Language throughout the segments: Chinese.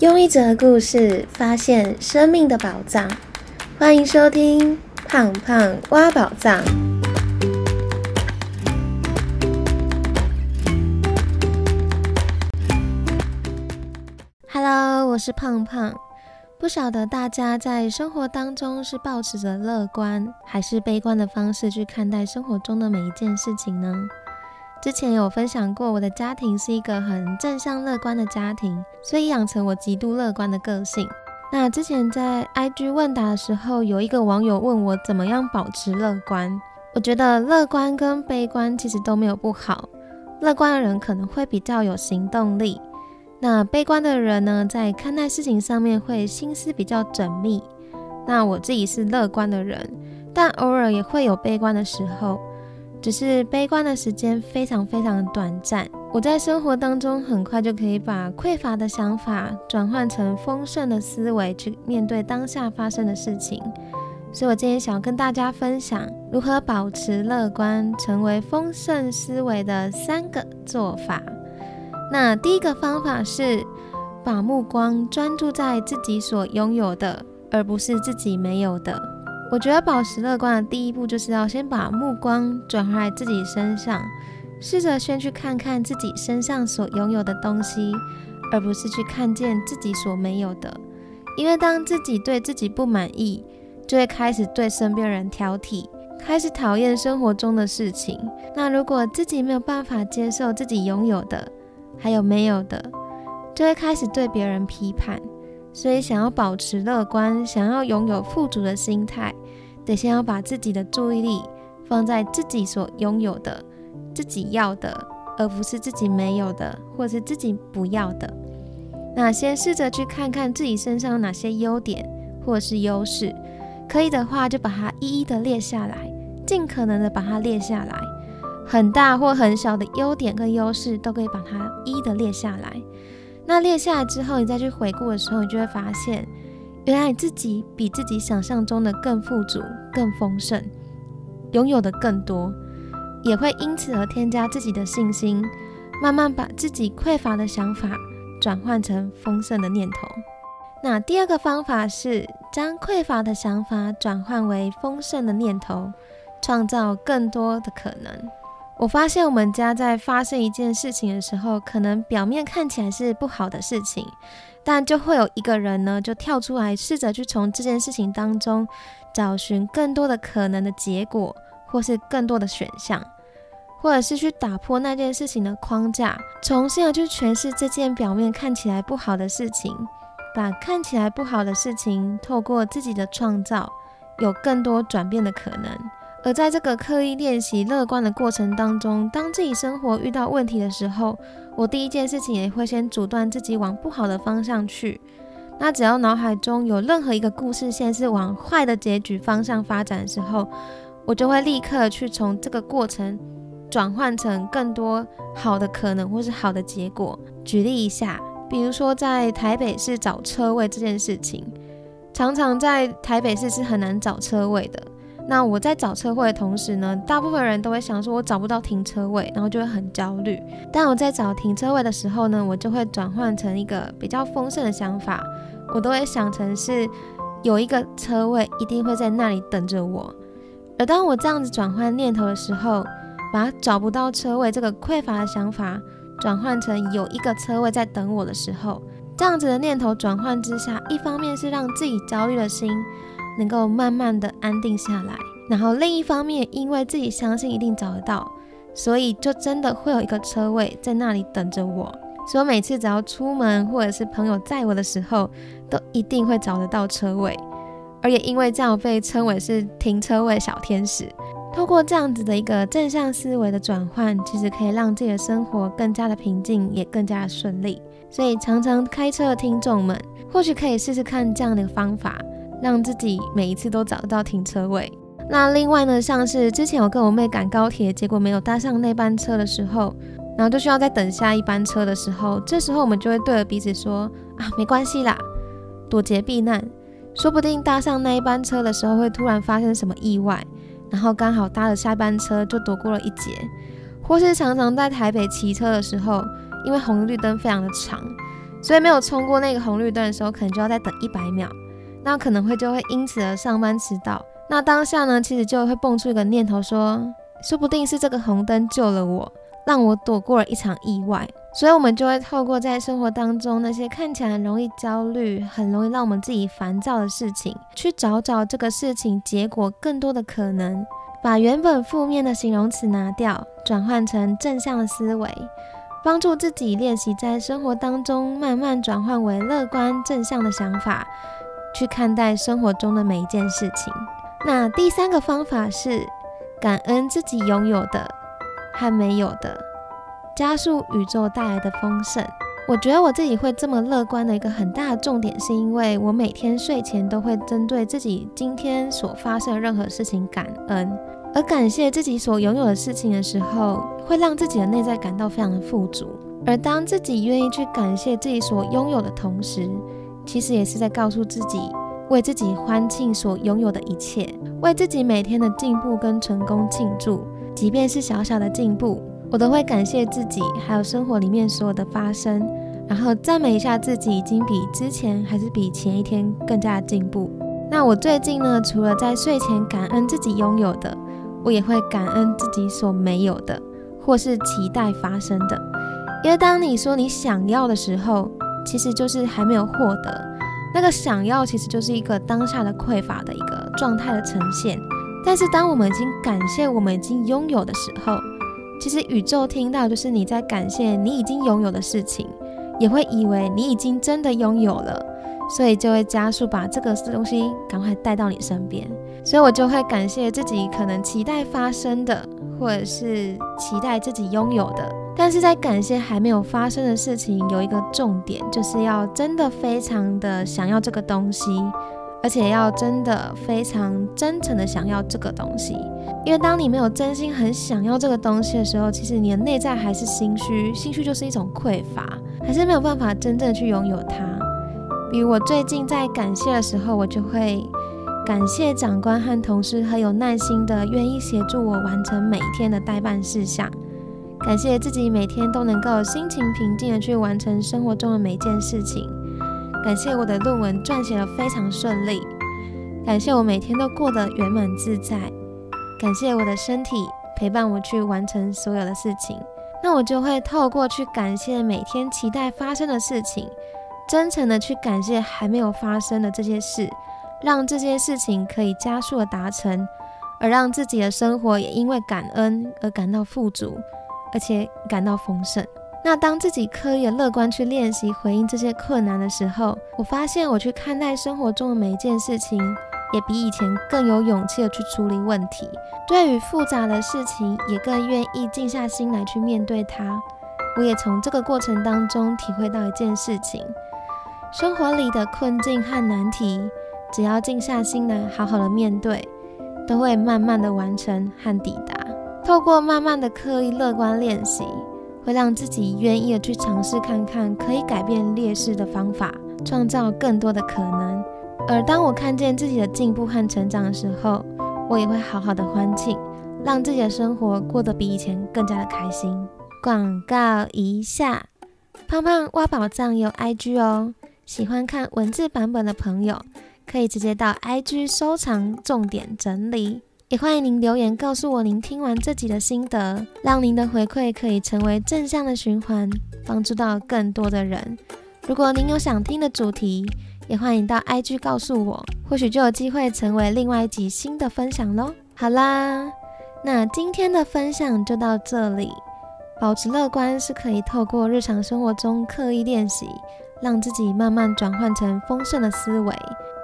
用一则故事发现生命的宝藏，欢迎收听《胖胖挖宝藏》。Hello，我是胖胖。不晓得大家在生活当中是保持着乐观还是悲观的方式去看待生活中的每一件事情呢？之前有分享过，我的家庭是一个很正向乐观的家庭，所以养成我极度乐观的个性。那之前在 IG 问答的时候，有一个网友问我怎么样保持乐观。我觉得乐观跟悲观其实都没有不好。乐观的人可能会比较有行动力，那悲观的人呢，在看待事情上面会心思比较缜密。那我自己是乐观的人，但偶尔也会有悲观的时候。只是悲观的时间非常非常短暂，我在生活当中很快就可以把匮乏的想法转换成丰盛的思维去面对当下发生的事情。所以我今天想要跟大家分享如何保持乐观，成为丰盛思维的三个做法。那第一个方法是把目光专注在自己所拥有的，而不是自己没有的。我觉得保持乐观的第一步，就是要先把目光转回来自己身上，试着先去看看自己身上所拥有的东西，而不是去看见自己所没有的。因为当自己对自己不满意，就会开始对身边人挑剔，开始讨厌生活中的事情。那如果自己没有办法接受自己拥有的，还有没有的，就会开始对别人批判。所以，想要保持乐观，想要拥有富足的心态，得先要把自己的注意力放在自己所拥有的、自己要的，而不是自己没有的，或是自己不要的。那先试着去看看自己身上哪些优点或是优势，可以的话就把它一一的列下来，尽可能的把它列下来。很大或很小的优点跟优势都可以把它一一的列下来。那列下来之后，你再去回顾的时候，你就会发现，原来你自己比自己想象中的更富足、更丰盛，拥有的更多，也会因此而添加自己的信心，慢慢把自己匮乏的想法转换成丰盛的念头。那第二个方法是将匮乏的想法转换为丰盛的念头，创造更多的可能。我发现我们家在发生一件事情的时候，可能表面看起来是不好的事情，但就会有一个人呢，就跳出来，试着去从这件事情当中找寻更多的可能的结果，或是更多的选项，或者是去打破那件事情的框架，重新的去诠释这件表面看起来不好的事情，把看起来不好的事情透过自己的创造，有更多转变的可能。而在这个刻意练习乐观的过程当中，当自己生活遇到问题的时候，我第一件事情也会先阻断自己往不好的方向去。那只要脑海中有任何一个故事线是往坏的结局方向发展的时候，我就会立刻去从这个过程转换成更多好的可能或是好的结果。举例一下，比如说在台北市找车位这件事情，常常在台北市是很难找车位的。那我在找车位的同时呢，大部分人都会想说，我找不到停车位，然后就会很焦虑。但我在找停车位的时候呢，我就会转换成一个比较丰盛的想法，我都会想成是有一个车位一定会在那里等着我。而当我这样子转换念头的时候，把找不到车位这个匮乏的想法转换成有一个车位在等我的时候，这样子的念头转换之下，一方面是让自己焦虑的心。能够慢慢的安定下来，然后另一方面，因为自己相信一定找得到，所以就真的会有一个车位在那里等着我。所以每次只要出门或者是朋友载我的时候，都一定会找得到车位。而也因为这样被称为是停车位小天使。透过这样子的一个正向思维的转换，其实可以让自己的生活更加的平静，也更加的顺利。所以常常开车的听众们，或许可以试试看这样的方法。让自己每一次都找得到停车位。那另外呢，像是之前我跟我妹赶高铁，结果没有搭上那班车的时候，然后就需要再等下一班车的时候，这时候我们就会对着彼此说：“啊，没关系啦，躲劫避难，说不定搭上那一班车的时候会突然发生什么意外，然后刚好搭了下班车就躲过了一劫。”或是常常在台北骑车的时候，因为红绿灯非常的长。所以没有冲过那个红绿灯的时候，可能就要再等一百秒，那可能会就会因此而上班迟到。那当下呢，其实就会蹦出一个念头，说说不定是这个红灯救了我，让我躲过了一场意外。所以，我们就会透过在生活当中那些看起来很容易焦虑、很容易让我们自己烦躁的事情，去找找这个事情结果更多的可能，把原本负面的形容词拿掉，转换成正向的思维，帮助自己练习在生活当中慢慢转换为乐观正向的想法，去看待生活中的每一件事情。那第三个方法是感恩自己拥有的和没有的。加速宇宙带来的丰盛。我觉得我自己会这么乐观的一个很大的重点，是因为我每天睡前都会针对自己今天所发生的任何事情感恩，而感谢自己所拥有的事情的时候，会让自己的内在感到非常的富足。而当自己愿意去感谢自己所拥有的同时，其实也是在告诉自己，为自己欢庆所拥有的一切，为自己每天的进步跟成功庆祝，即便是小小的进步。我都会感谢自己，还有生活里面所有的发生，然后赞美一下自己已经比之前还是比前一天更加的进步。那我最近呢，除了在睡前感恩自己拥有的，我也会感恩自己所没有的，或是期待发生的。因为当你说你想要的时候，其实就是还没有获得。那个想要其实就是一个当下的匮乏的一个状态的呈现。但是当我们已经感谢我们已经拥有的时候，其实宇宙听到就是你在感谢你已经拥有的事情，也会以为你已经真的拥有了，所以就会加速把这个东西赶快带到你身边。所以我就会感谢自己可能期待发生的，或者是期待自己拥有的。但是在感谢还没有发生的事情，有一个重点，就是要真的非常的想要这个东西。而且要真的非常真诚的想要这个东西，因为当你没有真心很想要这个东西的时候，其实你的内在还是心虚，心虚就是一种匮乏，还是没有办法真正去拥有它。比如我最近在感谢的时候，我就会感谢长官和同事很有耐心的愿意协助我完成每一天的代办事项，感谢自己每天都能够心情平静的去完成生活中的每件事情。感谢我的论文撰写的非常顺利，感谢我每天都过得圆满自在，感谢我的身体陪伴我去完成所有的事情。那我就会透过去感谢每天期待发生的事情，真诚的去感谢还没有发生的这些事，让这些事情可以加速的达成，而让自己的生活也因为感恩而感到富足，而且感到丰盛。那当自己刻意乐观去练习回应这些困难的时候，我发现我去看待生活中的每一件事情，也比以前更有勇气的去处理问题。对于复杂的事情，也更愿意静下心来去面对它。我也从这个过程当中体会到一件事情：生活里的困境和难题，只要静下心来好好的面对，都会慢慢的完成和抵达。透过慢慢的刻意乐观练习。会让自己愿意的去尝试看看可以改变劣势的方法，创造更多的可能。而当我看见自己的进步和成长的时候，我也会好好的欢庆，让自己的生活过得比以前更加的开心。广告一下，胖胖挖宝藏有 IG 哦，喜欢看文字版本的朋友可以直接到 IG 收藏重点整理。也欢迎您留言告诉我您听完这集的心得，让您的回馈可以成为正向的循环，帮助到更多的人。如果您有想听的主题，也欢迎到 IG 告诉我，或许就有机会成为另外一集新的分享喽。好啦，那今天的分享就到这里。保持乐观是可以透过日常生活中刻意练习，让自己慢慢转换成丰盛的思维。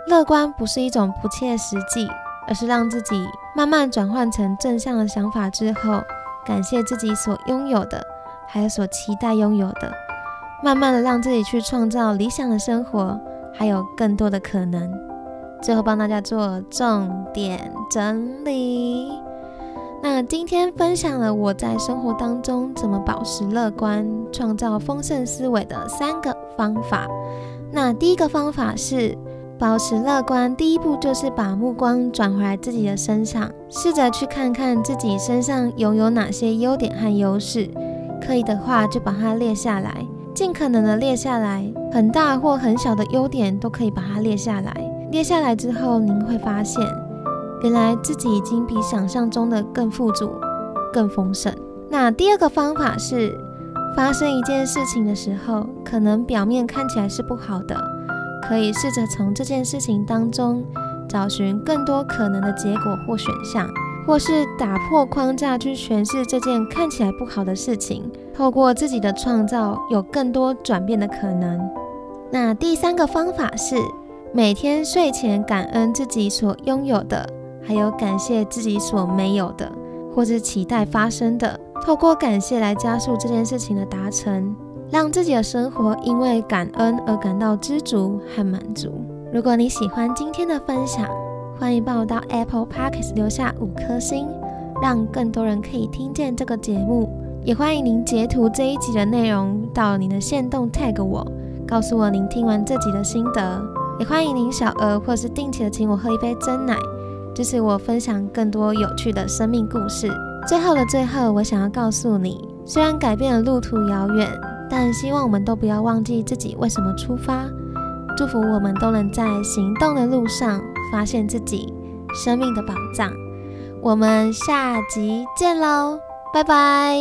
乐观不是一种不切实际。而是让自己慢慢转换成正向的想法之后，感谢自己所拥有的，还有所期待拥有的，慢慢的让自己去创造理想的生活，还有更多的可能。最后帮大家做重点整理。那今天分享了我在生活当中怎么保持乐观、创造丰盛思维的三个方法。那第一个方法是。保持乐观，第一步就是把目光转回来自己的身上，试着去看看自己身上拥有哪些优点和优势。可以的话，就把它列下来。尽可能的列下来，很大或很小的优点都可以把它列下来。列下来之后，您会发现，原来自己已经比想象中的更富足、更丰盛。那第二个方法是，发生一件事情的时候，可能表面看起来是不好的，可以试着从这件事情当中找寻更多可能的结果或选项。或是打破框架去诠释这件看起来不好的事情，透过自己的创造，有更多转变的可能。那第三个方法是每天睡前感恩自己所拥有的，还有感谢自己所没有的，或是期待发生的。透过感谢来加速这件事情的达成，让自己的生活因为感恩而感到知足和满足。如果你喜欢今天的分享，欢迎帮我到 Apple Podcast 留下五颗星，让更多人可以听见这个节目。也欢迎您截图这一集的内容到您的线动 tag 我，告诉我您听完这集的心得。也欢迎您小额或是定期的请我喝一杯真奶，支持我分享更多有趣的生命故事。最后的最后，我想要告诉你，虽然改变的路途遥远，但希望我们都不要忘记自己为什么出发。祝福我们都能在行动的路上。发现自己生命的宝藏，我们下集见喽，拜拜。